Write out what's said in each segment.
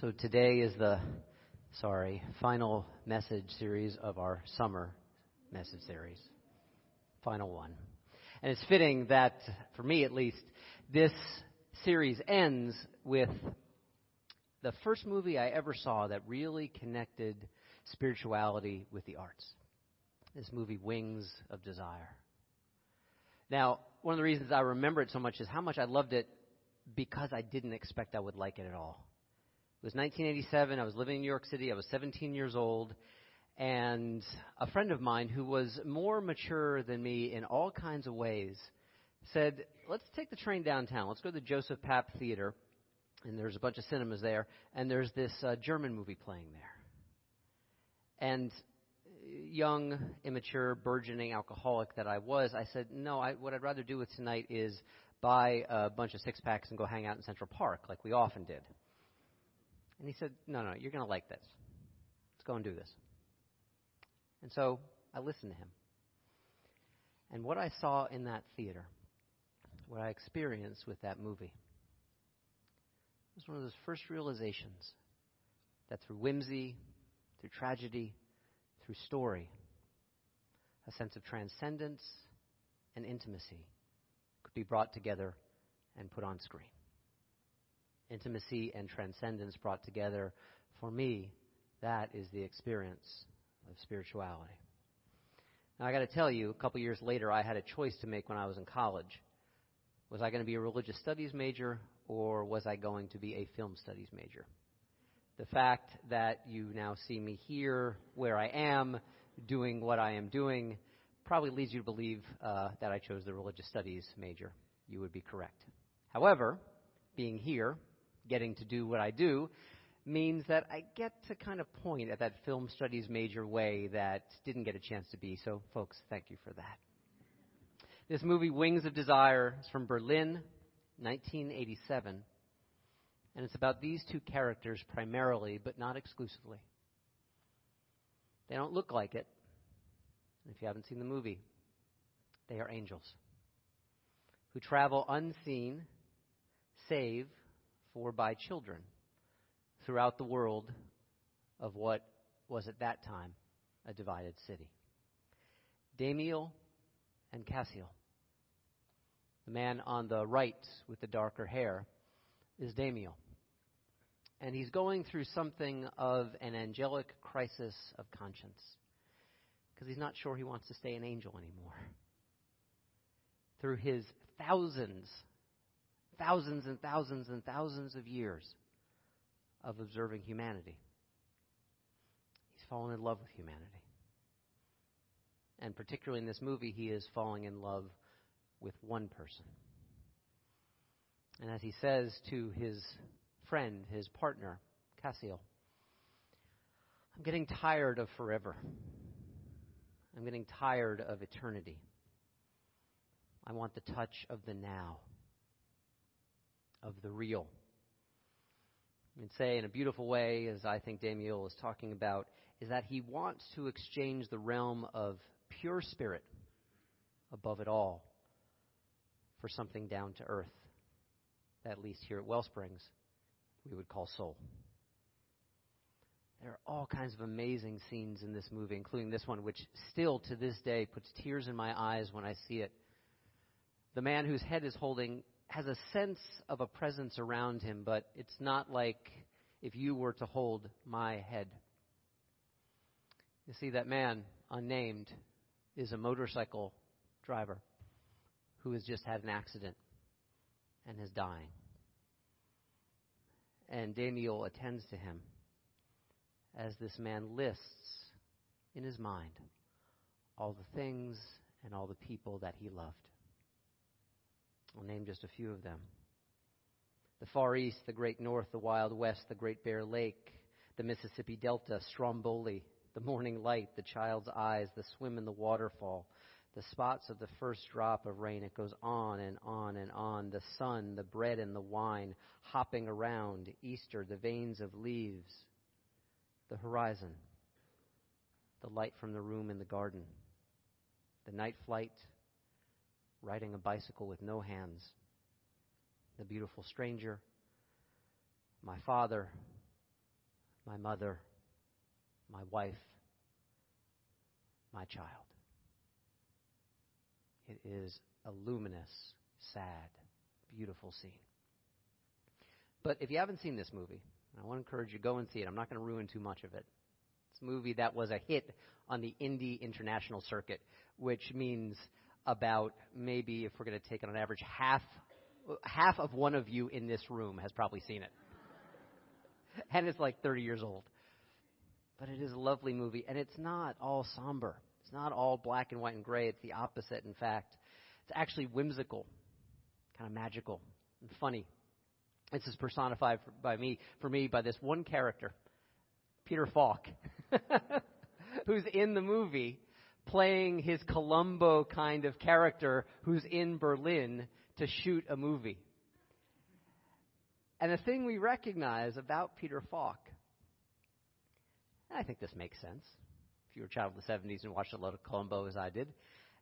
So today is the, sorry, final message series of our summer message series. Final one. And it's fitting that, for me at least, this series ends with the first movie I ever saw that really connected spirituality with the arts. This movie, Wings of Desire. Now, one of the reasons I remember it so much is how much I loved it because I didn't expect I would like it at all. It was 1987. I was living in New York City. I was 17 years old. And a friend of mine who was more mature than me in all kinds of ways said, Let's take the train downtown. Let's go to the Joseph Papp Theater. And there's a bunch of cinemas there. And there's this uh, German movie playing there. And young, immature, burgeoning alcoholic that I was, I said, No, I, what I'd rather do with tonight is buy a bunch of six packs and go hang out in Central Park like we often did. And he said, No, no, you're going to like this. Let's go and do this. And so I listened to him. And what I saw in that theater, what I experienced with that movie, was one of those first realizations that through whimsy, through tragedy, through story, a sense of transcendence and intimacy could be brought together and put on screen intimacy and transcendence brought together, for me, that is the experience of spirituality. Now, I got to tell you, a couple years later, I had a choice to make when I was in college. Was I going to be a religious studies major, or was I going to be a film studies major? The fact that you now see me here, where I am, doing what I am doing, probably leads you to believe uh, that I chose the religious studies major. You would be correct. However, being here, getting to do what I do means that I get to kind of point at that film studies major way that didn't get a chance to be. So, folks, thank you for that. This movie, Wings of Desire, is from Berlin, 1987. And it's about these two characters primarily, but not exclusively. They don't look like it. If you haven't seen the movie, they are angels who travel unseen, save, for by children throughout the world of what was at that time a divided city. Damiel and Cassiel. The man on the right with the darker hair is Damiel. And he's going through something of an angelic crisis of conscience because he's not sure he wants to stay an angel anymore. Through his thousands thousands and thousands and thousands of years of observing humanity. He's fallen in love with humanity. And particularly in this movie, he is falling in love with one person. And as he says to his friend, his partner, Cassiel, I'm getting tired of forever. I'm getting tired of eternity. I want the touch of the now of the real. And say in a beautiful way, as I think Damiel is talking about, is that he wants to exchange the realm of pure spirit above it all for something down to earth, at least here at Wellsprings, we would call soul. There are all kinds of amazing scenes in this movie, including this one, which still to this day puts tears in my eyes when I see it. The man whose head is holding has a sense of a presence around him, but it's not like if you were to hold my head. You see, that man, unnamed, is a motorcycle driver who has just had an accident and is dying. And Damiel attends to him as this man lists in his mind all the things and all the people that he loved. I'll name just a few of them. The Far East, the Great North, the Wild West, the Great Bear Lake, the Mississippi Delta, Stromboli, the morning light, the child's eyes, the swim in the waterfall, the spots of the first drop of rain. It goes on and on and on. The sun, the bread and the wine, hopping around, Easter, the veins of leaves, the horizon, the light from the room in the garden, the night flight, riding a bicycle with no hands, the beautiful stranger, my father, my mother, my wife, my child. It is a luminous, sad, beautiful scene. But if you haven't seen this movie, I want to encourage you to go and see it. I'm not going to ruin too much of it. It's a movie that was a hit on the indie international circuit, which means about maybe, if we're going to take it on average, half half of one of you in this room has probably seen it. and it's like 30 years old. But it is a lovely movie, and it's not all somber. It's not all black and white and gray. It's the opposite, in fact. It's actually whimsical, kind of magical, and funny. This is personified for, by me, for me, by this one character, Peter Falk, who's in the movie playing his Columbo kind of character who's in Berlin to shoot a movie. And the thing we recognize about Peter Falk, and I think this makes sense if you were a child of the 70s and watched a lot of Columbo as I did,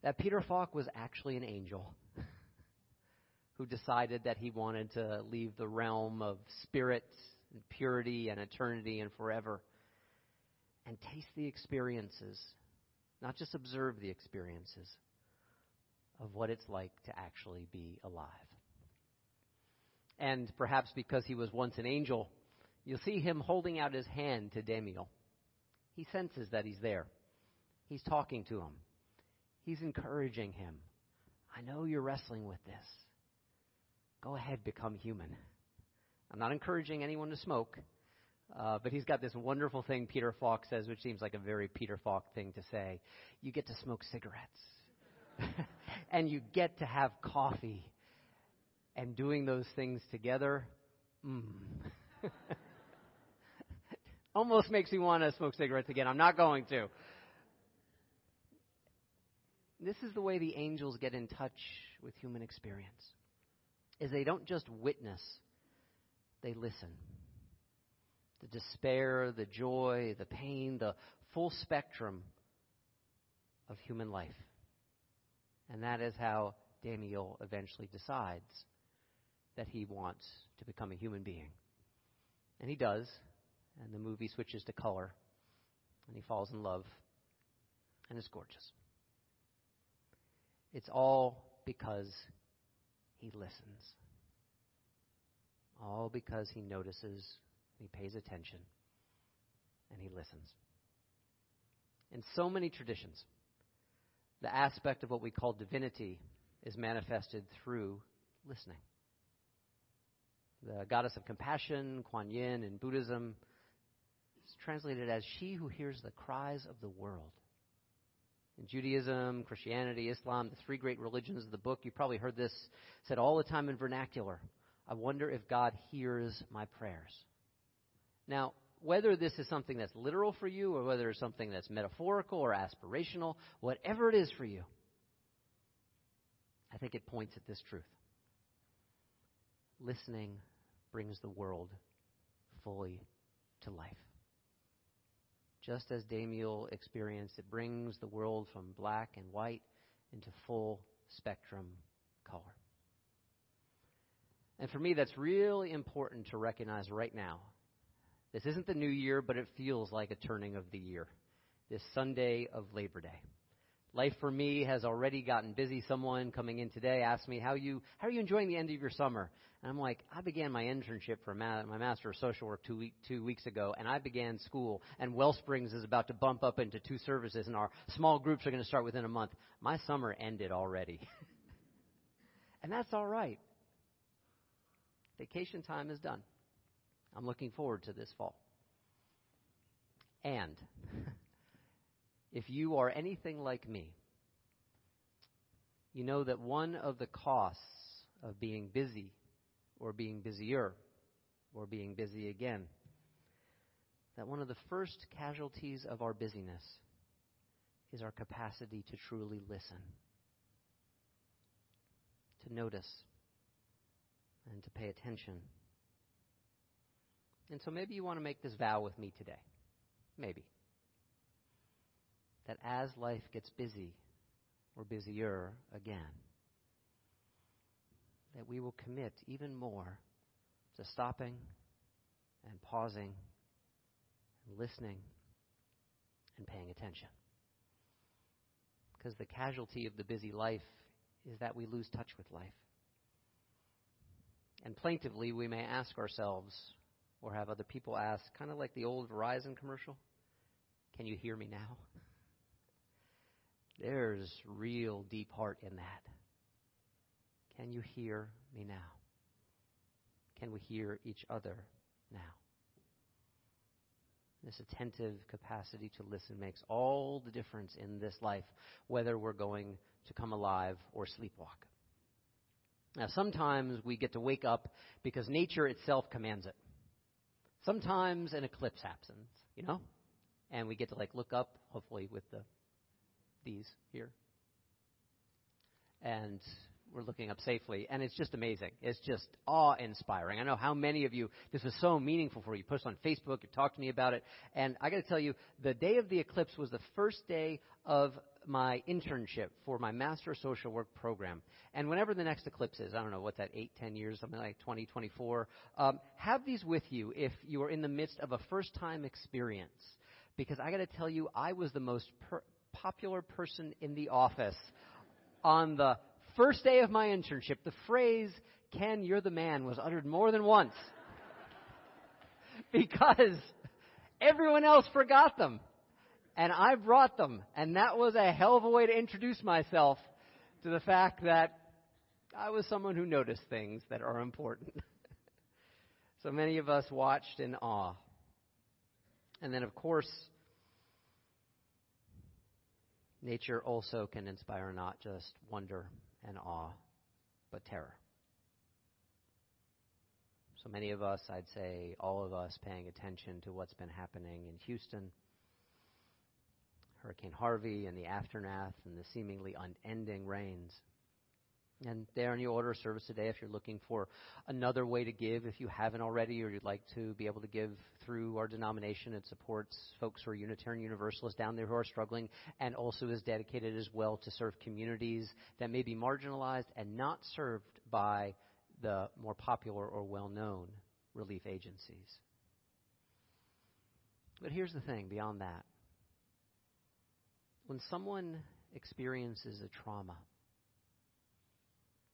that Peter Falk was actually an angel who decided that he wanted to leave the realm of spirit and purity and eternity and forever and taste the experiences, not just observe the experiences of what it's like to actually be alive. And perhaps because he was once an angel, you'll see him holding out his hand to Damiel. He senses that he's there. He's talking to him. He's encouraging him. I know you're wrestling with this. Go ahead, become human. I'm not encouraging anyone to smoke, uh, but he's got this wonderful thing Peter Falk says, which seems like a very Peter Falk thing to say. You get to smoke cigarettes, and you get to have coffee, and doing those things together. Mm. Almost makes me want to smoke cigarettes again. I'm not going to. This is the way the angels get in touch with human experience. Is they don't just witness, they listen. The despair, the joy, the pain, the full spectrum of human life. And that is how Damiel eventually decides that he wants to become a human being. And he does, and the movie switches to color, and he falls in love, and it's gorgeous. It's all because he listens. All because he notices, he pays attention, and he listens. In so many traditions, the aspect of what we call divinity is manifested through listening. The goddess of compassion, Kuan Yin, in Buddhism, is translated as she who hears the cries of the world. In Judaism, Christianity, Islam, the three great religions of the book, you probably heard this said all the time in vernacular. I wonder if God hears my prayers. Now, whether this is something that's literal for you or whether it's something that's metaphorical or aspirational, whatever it is for you, I think it points at this truth. Listening brings the world fully to life. Just as Damiel experienced, it brings the world from black and white into full spectrum color. And for me, that's really important to recognize right now. This isn't the new year, but it feels like a turning of the year. This Sunday of Labor Day. Life for me has already gotten busy. Someone coming in today asked me, how you, how are you enjoying the end of your summer? And I'm like, I began my internship for ma- my Master of Social Work two, week, two weeks ago, and I began school, and Wellsprings is about to bump up into two services, and our small groups are going to start within a month. My summer ended already. and that's all right. Vacation time is done. I'm looking forward to this fall. And if you are anything like me, you know that one of the costs of being busy or being busier or being busy again, that one of the first casualties of our busyness is our capacity to truly listen, to notice, and to pay attention. And so maybe you want to make this vow with me today. Maybe that as life gets busy or busier again, that we will commit even more to stopping and pausing and listening, and paying attention. Because the casualty of the busy life is that we lose touch with life. And plaintively, we may ask ourselves, or have other people ask, kind of like the old Verizon commercial Can you hear me now? There's real deep heart in that. Can you hear me now? Can we hear each other now? This attentive capacity to listen makes all the difference in this life, whether we're going to come alive or sleepwalk. Now, sometimes we get to wake up because nature itself commands it. Sometimes an eclipse happens, you know? And we get to like look up, hopefully with the these here. And we're looking up safely, and it's just amazing. It's just awe inspiring. I know how many of you, this was so meaningful for you. You post on Facebook, you talked to me about it, and I got to tell you, the day of the eclipse was the first day of my internship for my Master of Social Work program. And whenever the next eclipse is, I don't know, what's that, eight, ten years, something like 2024, um, have these with you if you are in the midst of a first time experience. Because I got to tell you, I was the most per- popular person in the office on the first day of my internship, the phrase, Ken, you're the man, was uttered more than once. because everyone else forgot them. And I brought them. And that was a hell of a way to introduce myself to the fact that I was someone who noticed things that are important. so many of us watched in awe. And then, of course, nature also can inspire not just wonder and awe, but terror. So many of us, I'd say all of us, paying attention to what's been happening in Houston, Hurricane Harvey, and the aftermath, and the seemingly unending rains. And there in your order of service today, if you're looking for another way to give, if you haven't already, or you'd like to be able to give through our denomination, it supports folks who are Unitarian Universalists down there who are struggling, and also is dedicated as well to serve communities that may be marginalized and not served by the more popular or well known relief agencies. But here's the thing beyond that when someone experiences a trauma,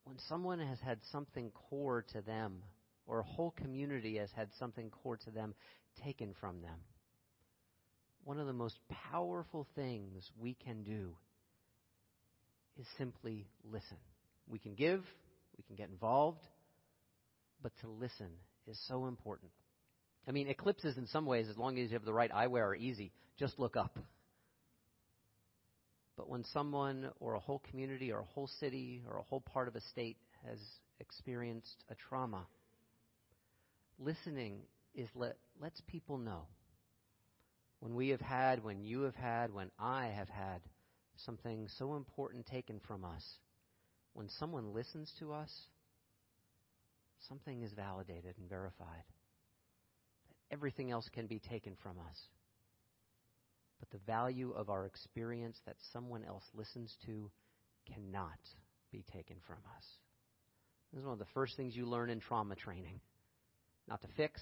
when someone has had something core to them, or a whole community has had something core to them taken from them, one of the most powerful things we can do is simply listen. We can give, we can get involved, but to listen is so important. I mean, eclipses in some ways, as long as you have the right eyewear, are easy. Just look up. When someone or a whole community or a whole city or a whole part of a state has experienced a trauma, listening is let lets people know. When we have had, when you have had, when I have had something so important taken from us, when someone listens to us, something is validated and verified. Everything else can be taken from us but the value of our experience that someone else listens to cannot be taken from us. This is one of the first things you learn in trauma training. Not to fix,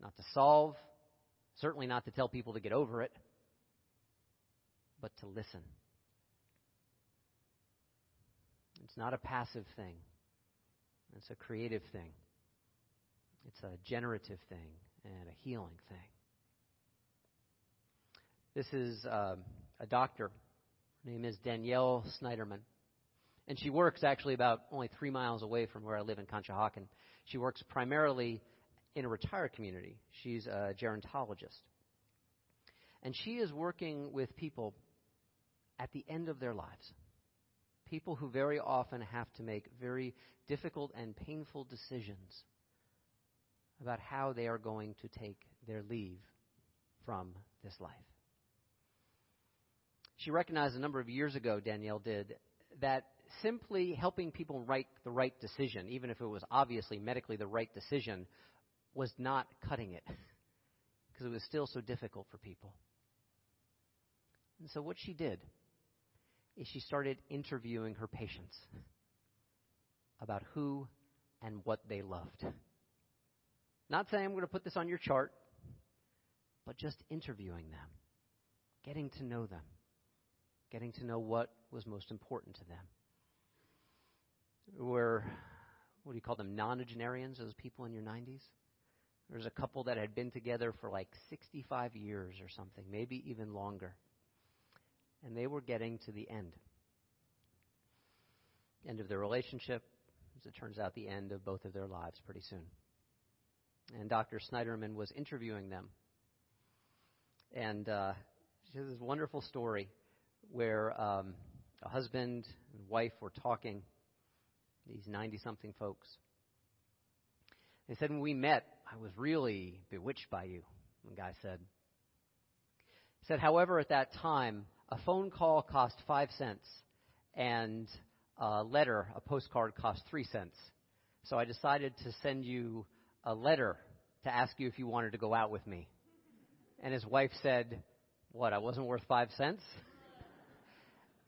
not to solve, certainly not to tell people to get over it, but to listen. It's not a passive thing, it's a creative thing, it's a generative thing, and a healing thing. This is uh, a doctor. Her name is Danielle Snyderman. And she works actually about only three miles away from where I live in Conshohocken. She works primarily in a retired community. She's a gerontologist. And she is working with people at the end of their lives. People who very often have to make very difficult and painful decisions about how they are going to take their leave from this life. She recognized a number of years ago, Danielle did, that simply helping people write the right decision, even if it was obviously medically the right decision, was not cutting it because it was still so difficult for people. And so what she did is she started interviewing her patients about who and what they loved. Not saying I'm going to put this on your chart, but just interviewing them, getting to know them, getting to know what was most important to them. Were, what do you call them, nonagenarians, those people in your 90s? There's a couple that had been together for like 65 years or something, maybe even longer. And they were getting to the end. End of their relationship, as it turns out, the end of both of their lives pretty soon. And Dr. Snyderman was interviewing them. And uh, she has this wonderful story where um, a husband and wife were talking, these 90 something folks. They said, When we met, I was really bewitched by you, the guy said. He said, However, at that time, a phone call cost five cents, and a letter, a postcard, cost three cents. So I decided to send you a letter to ask you if you wanted to go out with me. And his wife said, What, I wasn't worth five cents?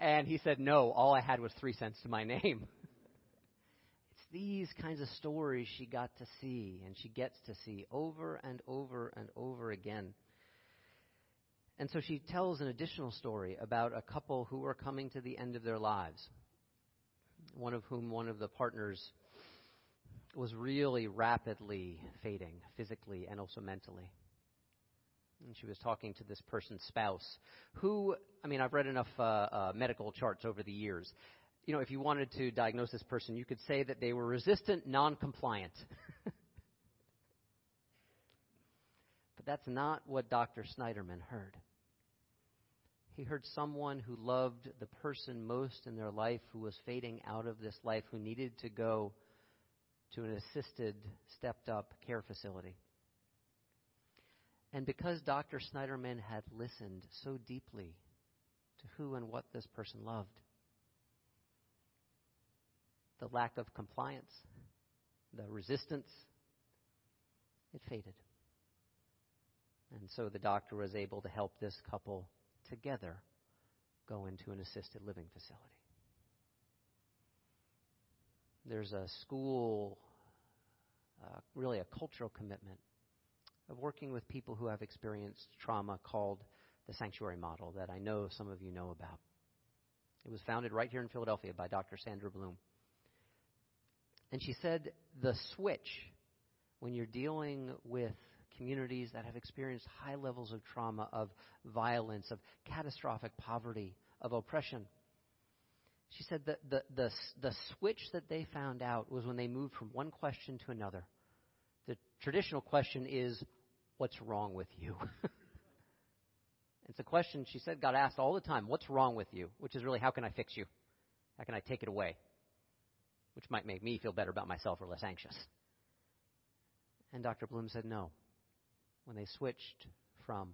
And he said, No, all I had was three cents to my name. it's these kinds of stories she got to see, and she gets to see over and over and over again. And so she tells an additional story about a couple who are coming to the end of their lives. One of whom, one of the partners, was really rapidly fading, physically and also mentally. And she was talking to this person's spouse, who, I mean, I've read enough uh, uh, medical charts over the years. You know, if you wanted to diagnose this person, you could say that they were resistant, non compliant. but that's not what Dr. Snyderman heard. He heard someone who loved the person most in their life, who was fading out of this life, who needed to go to an assisted, stepped up care facility. And because Dr. Snyderman had listened so deeply to who and what this person loved, the lack of compliance, the resistance, it faded. And so the doctor was able to help this couple together go into an assisted living facility. There's a school, uh, really a cultural commitment of working with people who have experienced trauma called the Sanctuary Model that I know some of you know about. It was founded right here in Philadelphia by Dr. Sandra Bloom. And she said the switch when you're dealing with communities that have experienced high levels of trauma, of violence, of catastrophic poverty, of oppression. She said that the, the, the switch that they found out was when they moved from one question to another. The traditional question is, What's wrong with you? it's a question she said got asked all the time. What's wrong with you? Which is really, how can I fix you? How can I take it away? Which might make me feel better about myself or less anxious. And Dr. Bloom said no. When they switched from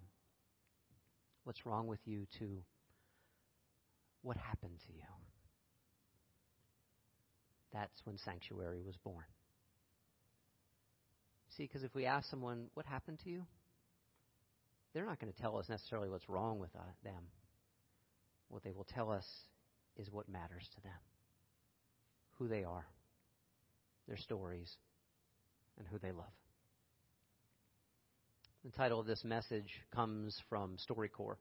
what's wrong with you to what happened to you, that's when sanctuary was born. See, because if we ask someone, what happened to you? They're not going to tell us necessarily what's wrong with uh, them. What they will tell us is what matters to them who they are, their stories, and who they love. The title of this message comes from StoryCorps.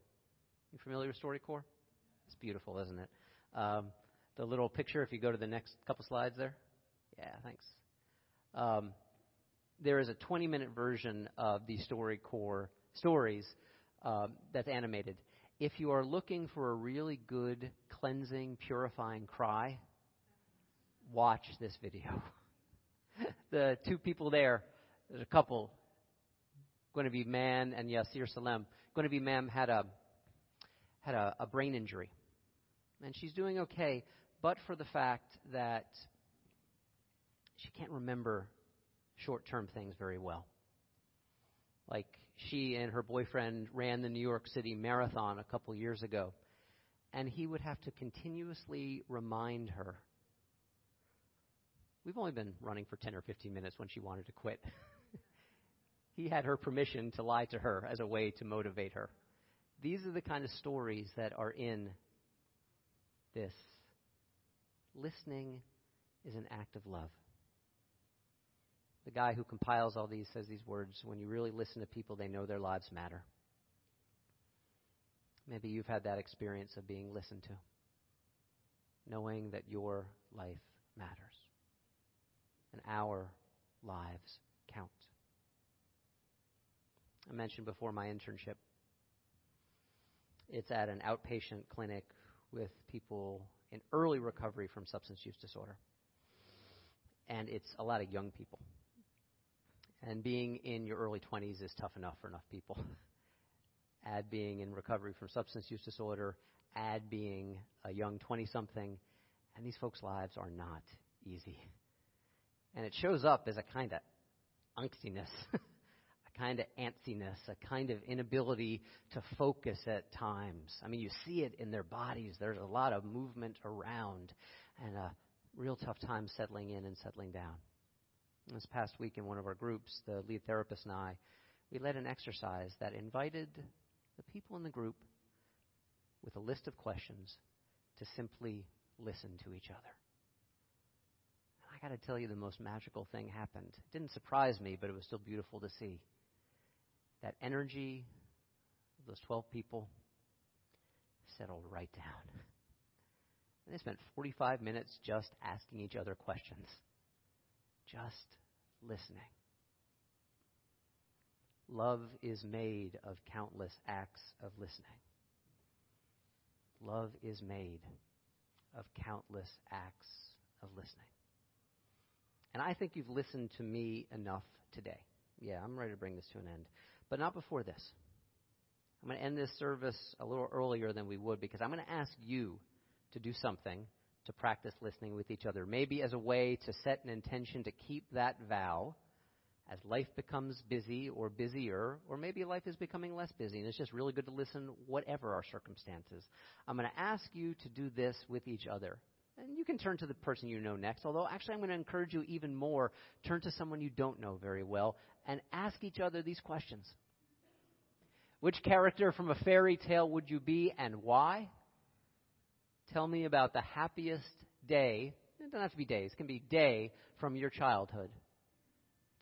You familiar with StoryCorps? It's beautiful, isn't it? Um, the little picture, if you go to the next couple slides there. Yeah, thanks. Um, there is a 20 minute version of the StoryCorps stories uh, that's animated. If you are looking for a really good, cleansing, purifying cry, watch this video. the two people there, there's a couple, going to be Man and Yasir Salem. Going to be Mam had a had a, a brain injury, and she's doing okay, but for the fact that she can't remember short term things very well. Like she and her boyfriend ran the New York City Marathon a couple years ago, and he would have to continuously remind her. We've only been running for 10 or 15 minutes when she wanted to quit. he had her permission to lie to her as a way to motivate her. These are the kind of stories that are in this. Listening is an act of love. The guy who compiles all these says these words When you really listen to people, they know their lives matter. Maybe you've had that experience of being listened to, knowing that your life matters and our lives count. I mentioned before my internship. It's at an outpatient clinic with people in early recovery from substance use disorder. And it's a lot of young people. And being in your early 20s is tough enough for enough people. add being in recovery from substance use disorder, add being a young 20 something, and these folks' lives are not easy. And it shows up as a kind of angstiness, a kind of antsiness, a kind of inability to focus at times. I mean, you see it in their bodies. There's a lot of movement around and a real tough time settling in and settling down. This past week in one of our groups, the lead therapist and I, we led an exercise that invited the people in the group with a list of questions to simply listen to each other. And I got to tell you, the most magical thing happened. It didn't surprise me, but it was still beautiful to see. That energy of those 12 people settled right down. And they spent 45 minutes just asking each other questions, just listening. Love is made of countless acts of listening. Love is made of countless acts of listening. And I think you've listened to me enough today. Yeah, I'm ready to bring this to an end. But not before this. I'm going to end this service a little earlier than we would because I'm going to ask you to do something to practice listening with each other. Maybe as a way to set an intention to keep that vow as life becomes busy or busier, or maybe life is becoming less busy and it's just really good to listen, whatever our circumstances. I'm going to ask you to do this with each other. And you can turn to the person you know next, although actually I'm going to encourage you even more turn to someone you don't know very well and ask each other these questions. Which character from a fairy tale would you be and why? Tell me about the happiest day. It doesn't have to be days, it can be day from your childhood.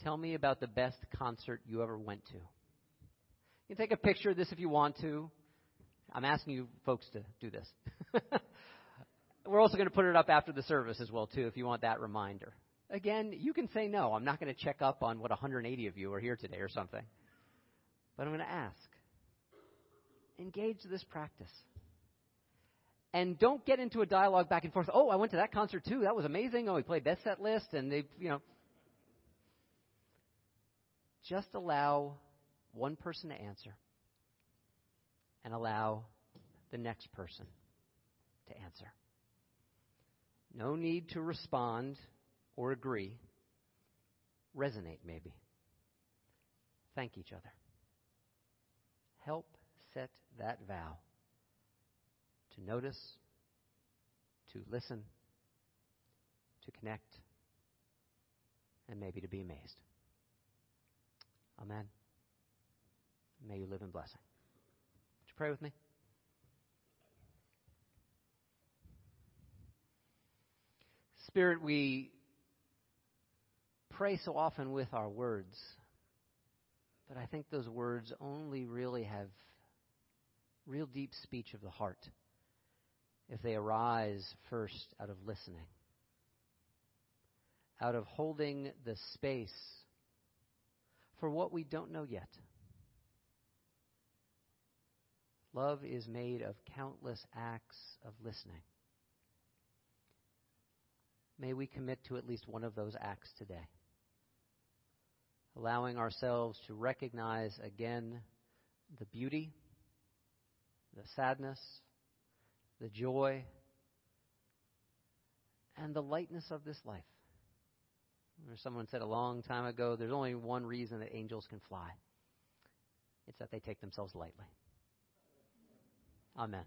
Tell me about the best concert you ever went to. You can take a picture of this if you want to. I'm asking you folks to do this. We're also going to put it up after the service as well too if you want that reminder. Again, you can say no. I'm not going to check up on what 180 of you are here today or something. But I'm going to ask. Engage this practice. And don't get into a dialogue back and forth. Oh, I went to that concert too. That was amazing. Oh, we played that set list and they, you know, just allow one person to answer and allow the next person to answer. No need to respond or agree. Resonate, maybe. Thank each other. Help set that vow to notice, to listen, to connect, and maybe to be amazed. Amen. May you live in blessing. Would you pray with me? Spirit, we pray so often with our words, but I think those words only really have real deep speech of the heart if they arise first out of listening, out of holding the space for what we don't know yet. Love is made of countless acts of listening. May we commit to at least one of those acts today, allowing ourselves to recognize again the beauty, the sadness, the joy, and the lightness of this life. Someone said a long time ago, there's only one reason that angels can fly. It's that they take themselves lightly. Amen.